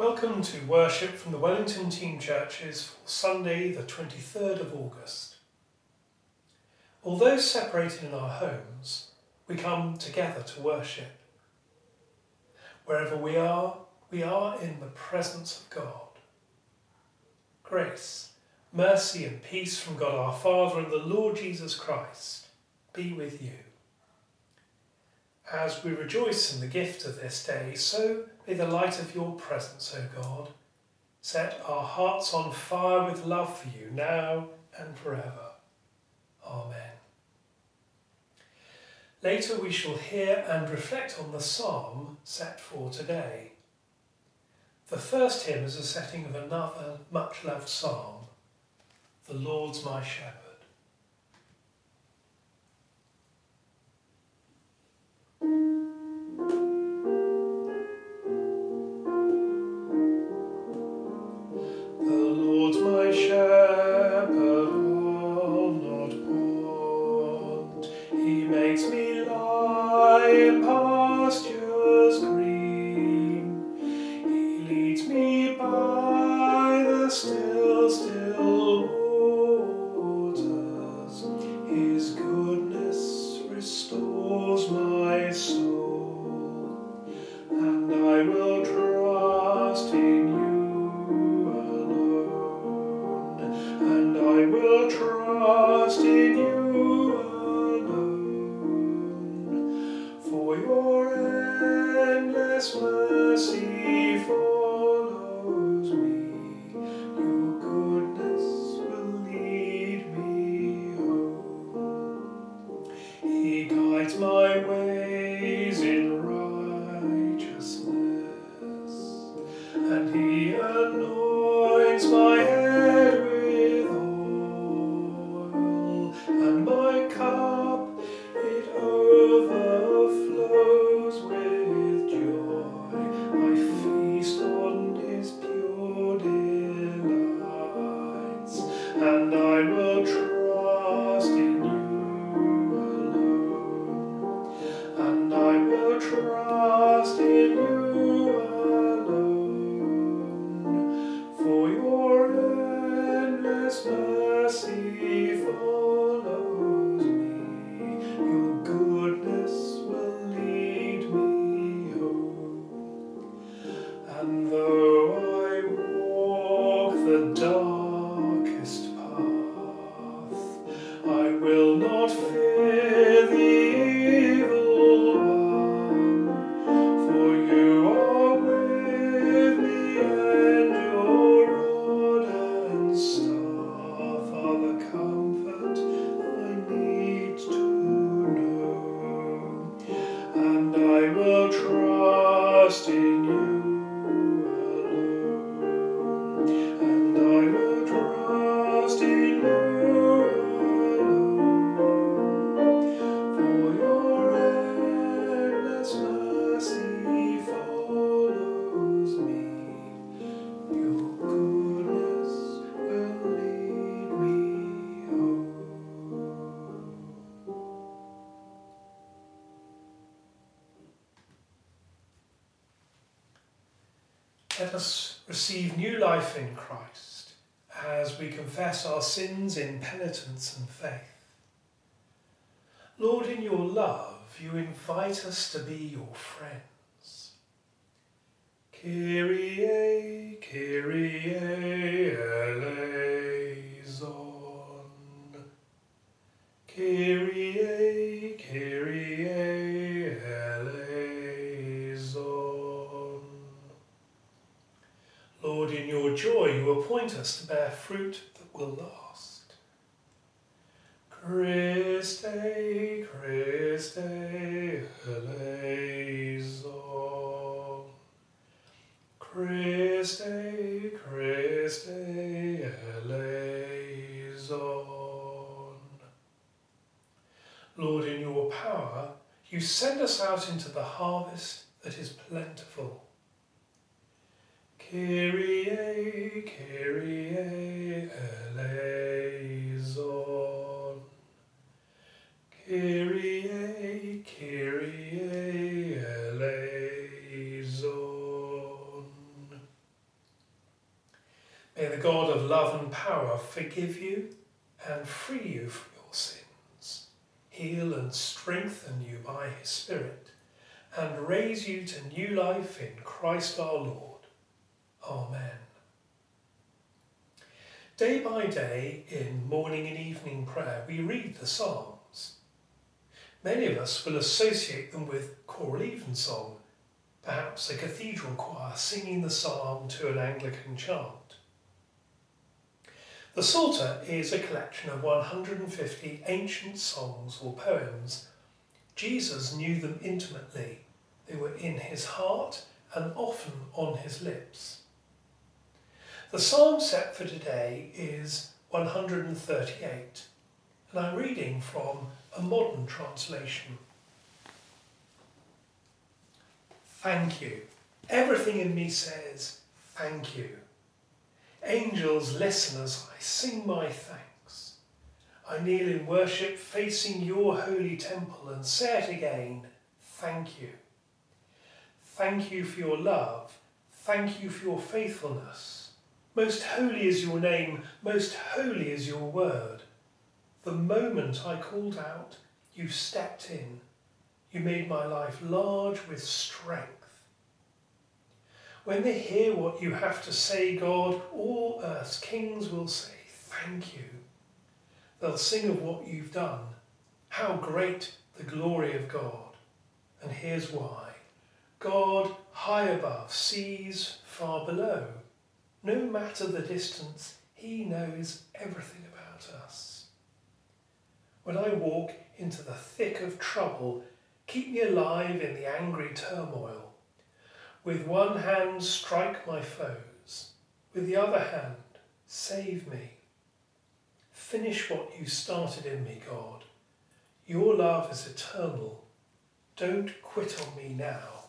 Welcome to worship from the Wellington Team Churches for Sunday, the 23rd of August. Although separated in our homes, we come together to worship. Wherever we are, we are in the presence of God. Grace, mercy, and peace from God our Father and the Lord Jesus Christ be with you. As we rejoice in the gift of this day, so may the light of your presence, O God, set our hearts on fire with love for you now and forever. Amen. Later we shall hear and reflect on the psalm set for today. The first hymn is a setting of another much loved psalm, The Lord's My Shepherd. Let sins in penitence and faith. Lord, in your love, you invite us to be your friends. Kyrie, Kyrie eleison. Kyrie, Kyrie eleison. Lord, in your joy, you appoint us to bear fruit will last. Christe, Christe eleison. Christe, Christe eleison. Lord, in your power, you send us out into the harvest that is plentiful. Love and power forgive you and free you from your sins, heal and strengthen you by his Spirit, and raise you to new life in Christ our Lord. Amen. Day by day, in morning and evening prayer, we read the Psalms. Many of us will associate them with choral evensong, perhaps a cathedral choir singing the psalm to an Anglican chant. The Psalter is a collection of 150 ancient songs or poems. Jesus knew them intimately. They were in his heart and often on his lips. The psalm set for today is 138, and I'm reading from a modern translation. Thank you. Everything in me says, thank you. Angels, listen as I sing my thanks. I kneel in worship facing your holy temple and say it again, thank you. Thank you for your love. Thank you for your faithfulness. Most holy is your name, most holy is your word. The moment I called out, you stepped in. You made my life large with strength. When they hear what you have to say, God, all earth's kings will say, Thank you. They'll sing of what you've done. How great the glory of God. And here's why God high above sees far below. No matter the distance, He knows everything about us. When I walk into the thick of trouble, keep me alive in the angry turmoil. With one hand, strike my foes. With the other hand, save me. Finish what you started in me, God. Your love is eternal. Don't quit on me now.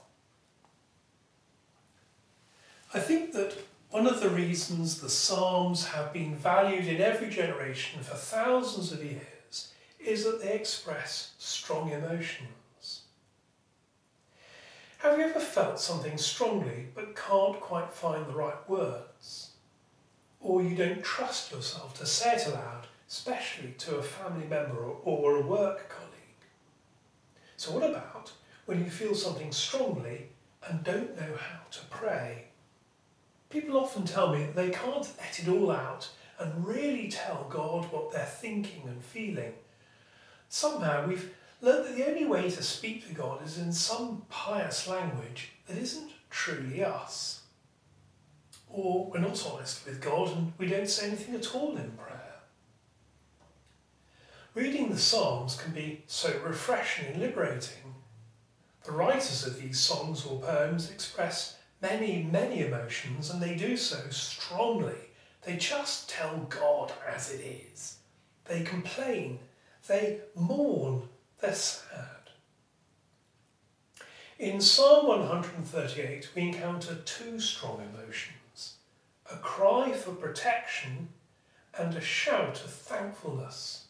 I think that one of the reasons the Psalms have been valued in every generation for thousands of years is that they express strong emotions. Have you ever felt something strongly but can't quite find the right words? Or you don't trust yourself to say it aloud, especially to a family member or a work colleague? So, what about when you feel something strongly and don't know how to pray? People often tell me that they can't let it all out and really tell God what they're thinking and feeling. Somehow we've learned that the only way to speak to God is in some pious language that isn't truly us. Or we're not honest with God and we don't say anything at all in prayer. Reading the Psalms can be so refreshing and liberating. The writers of these songs or poems express many, many emotions, and they do so strongly. They just tell God as it is. They complain, they mourn, they're sad. In Psalm 138, we encounter two strong emotions a cry for protection and a shout of thankfulness.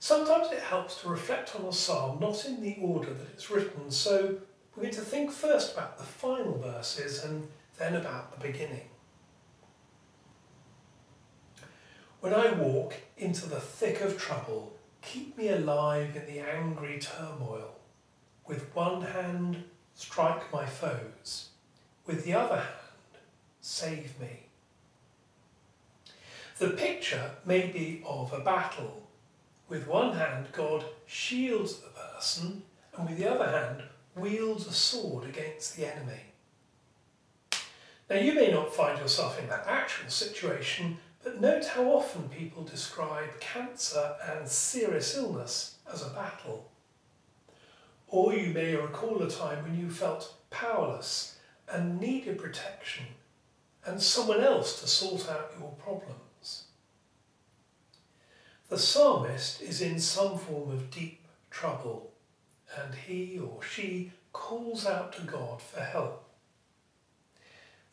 Sometimes it helps to reflect on a psalm not in the order that it's written, so we're going to think first about the final verses and then about the beginning. When I walk into the thick of trouble, keep me alive in the angry turmoil. With one hand, strike my foes. With the other hand, save me. The picture may be of a battle. With one hand, God shields the person, and with the other hand, wields a sword against the enemy. Now, you may not find yourself in that actual situation, but note how often people describe cancer and serious illness as a battle. Or you may recall a time when you felt powerless and needed protection and someone else to sort out your problems. The psalmist is in some form of deep trouble and he or she calls out to God for help.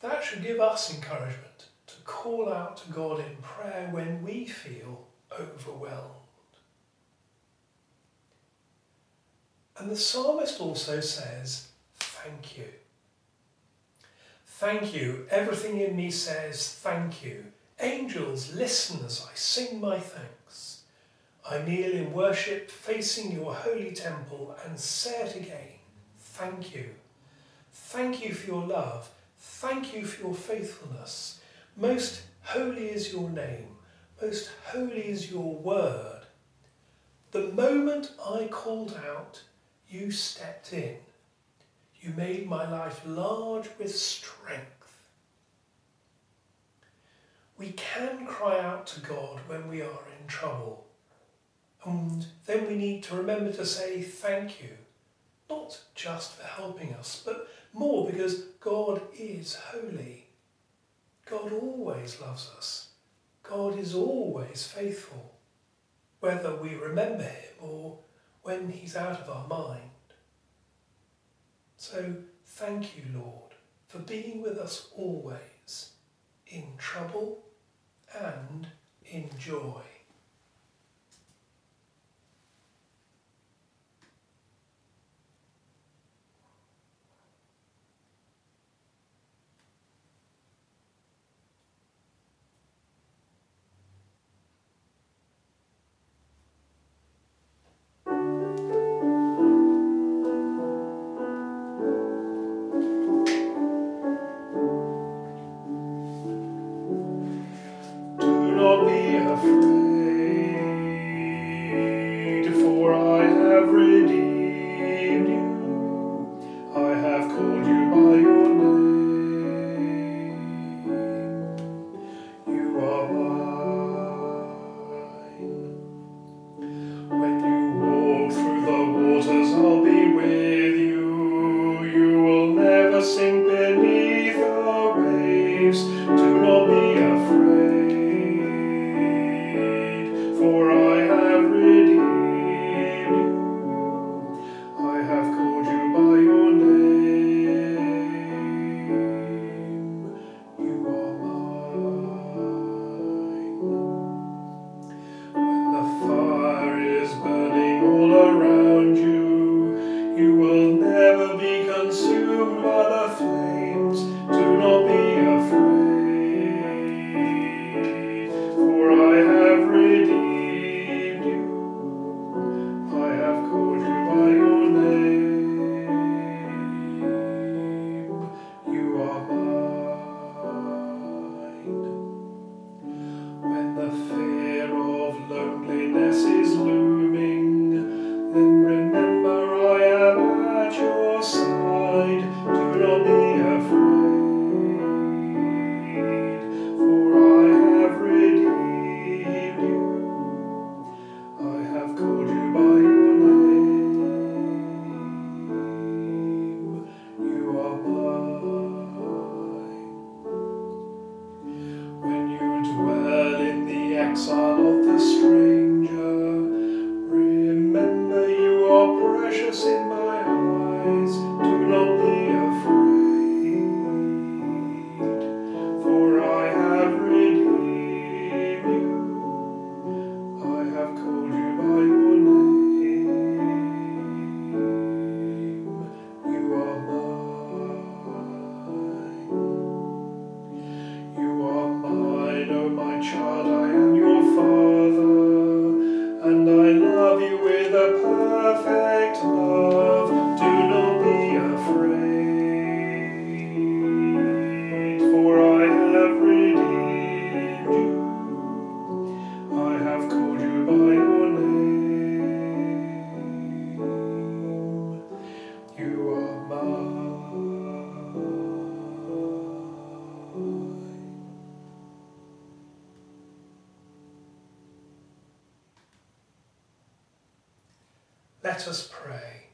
That should give us encouragement call out to God in prayer when we feel overwhelmed. And the psalmist also says, Thank you. Thank you. Everything in me says thank you. Angels, listen as I sing my thanks. I kneel in worship, facing your holy temple, and say it again. Thank you. Thank you for your love. Thank you for your faithfulness. Most holy is your name. Most holy is your word. The moment I called out, you stepped in. You made my life large with strength. We can cry out to God when we are in trouble. And then we need to remember to say thank you, not just for helping us, but more because God is holy. God always loves us. God is always faithful, whether we remember Him or when He's out of our mind. So thank you, Lord, for being with us always, in trouble and in joy. afraid, for I have redeemed. Let us pray.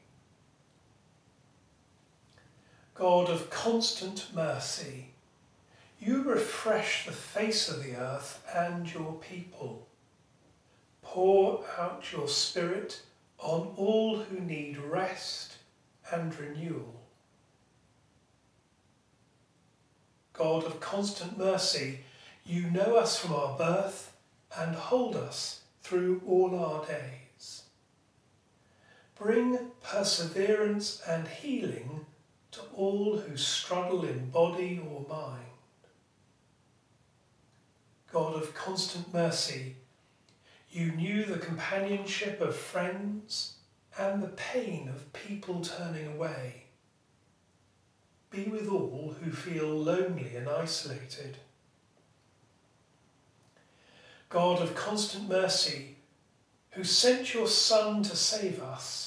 God of constant mercy, you refresh the face of the earth and your people. Pour out your Spirit on all who need rest and renewal. God of constant mercy, you know us from our birth and hold us through all our days. Bring perseverance and healing to all who struggle in body or mind. God of constant mercy, you knew the companionship of friends and the pain of people turning away. Be with all who feel lonely and isolated. God of constant mercy, who sent your Son to save us,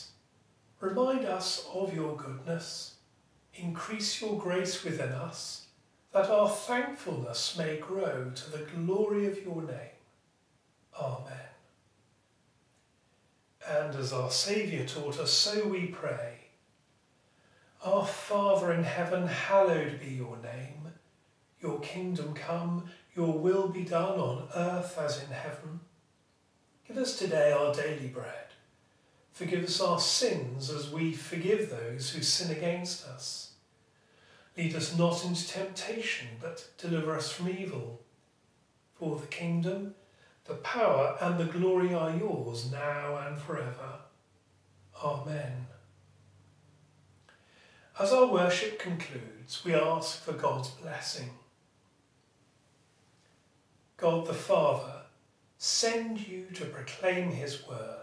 remind us of your goodness, increase your grace within us, that our thankfulness may grow to the glory of your name. Amen. And as our Saviour taught us, so we pray. Our Father in heaven, hallowed be your name. Your kingdom come, your will be done on earth as in heaven. Give us today our daily bread. Forgive us our sins as we forgive those who sin against us. Lead us not into temptation, but deliver us from evil. For the kingdom, the power, and the glory are yours now and forever. Amen. As our worship concludes, we ask for God's blessing. God the Father, send you to proclaim his word.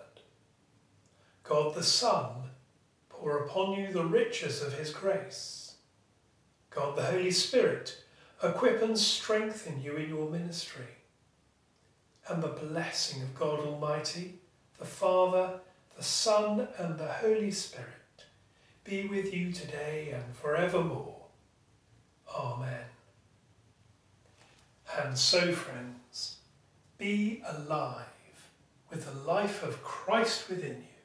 God the Son, pour upon you the riches of his grace. God the Holy Spirit, equip and strengthen you in your ministry. And the blessing of God Almighty, the Father, the Son, and the Holy Spirit be with you today and forevermore. Amen. And so, friends, be alive with the life of Christ within you